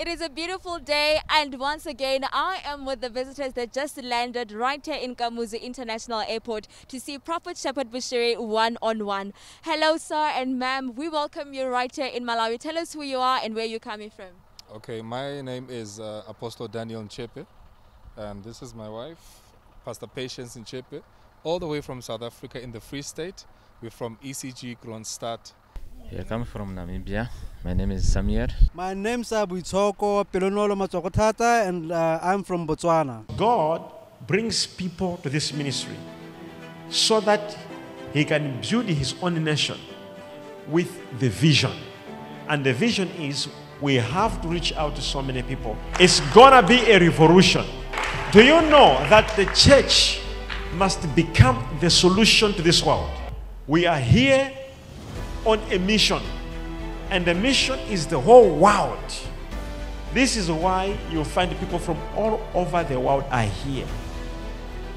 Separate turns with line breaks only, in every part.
It is a beautiful day, and once again, I am with the visitors that just landed right here in Kamuzu International Airport to see Prophet Shepherd Bushiri one on one. Hello, sir and ma'am. We welcome you right here in Malawi. Tell us who you are and where you're coming from.
Okay, my name is uh, Apostle Daniel Nchepe, and this is my wife, Pastor Patience Nchepe, all the way from South Africa in the Free State. We're from ECG Kroonstad.
Yeah, come from Namibia. My name is Samir.
My name's Abu Itoko Pelonolo Matsokotata and uh, I'm from Botswana.
God brings people to this ministry so that he can build his own nation with the vision. And the vision is we have to reach out to so many people. It's gonna be a revolution. Do you know that the church must become the solution to this world? We are here on a mission, and the mission is the whole world. This is why you find people from all over the world are here.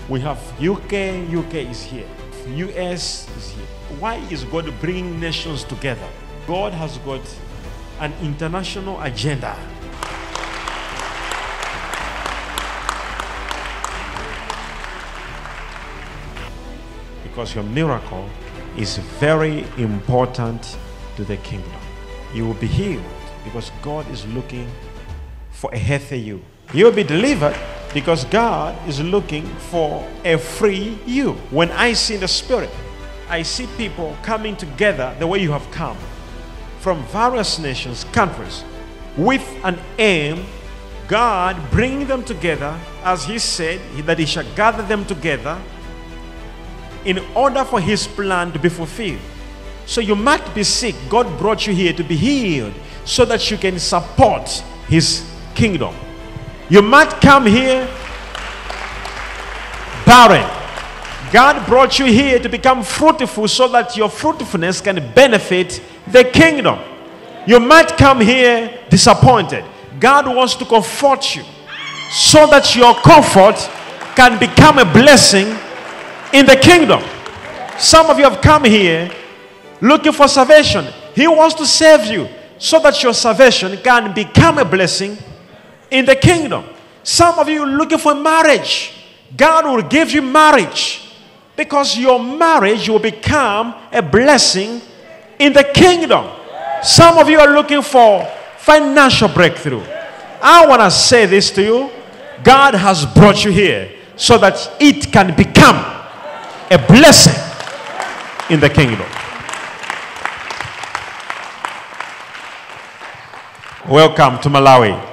We have UK, UK is here. US is here. Why is God bringing nations together? God has got an international agenda. Because your miracle is very important to the kingdom. You will be healed because God is looking for a healthy you. You will be delivered because God is looking for a free you. When I see the spirit, I see people coming together the way you have come from various nations, countries, with an aim. God bringing them together, as He said, that He shall gather them together in order for His plan to be fulfilled. So you might be sick. God brought you here to be healed so that you can support His kingdom. You might come here barren. God brought you here to become fruitful so that your fruitfulness can benefit the kingdom. You might come here disappointed. God wants to comfort you so that your comfort can become a blessing in the kingdom. Some of you have come here looking for salvation. He wants to save you so that your salvation can become a blessing in the kingdom. Some of you looking for marriage. God will give you marriage because your marriage will become a blessing in the kingdom. Some of you are looking for financial breakthrough. I want to say this to you God has brought you here so that it can become a blessing in the kingdom. Welcome to Malawi.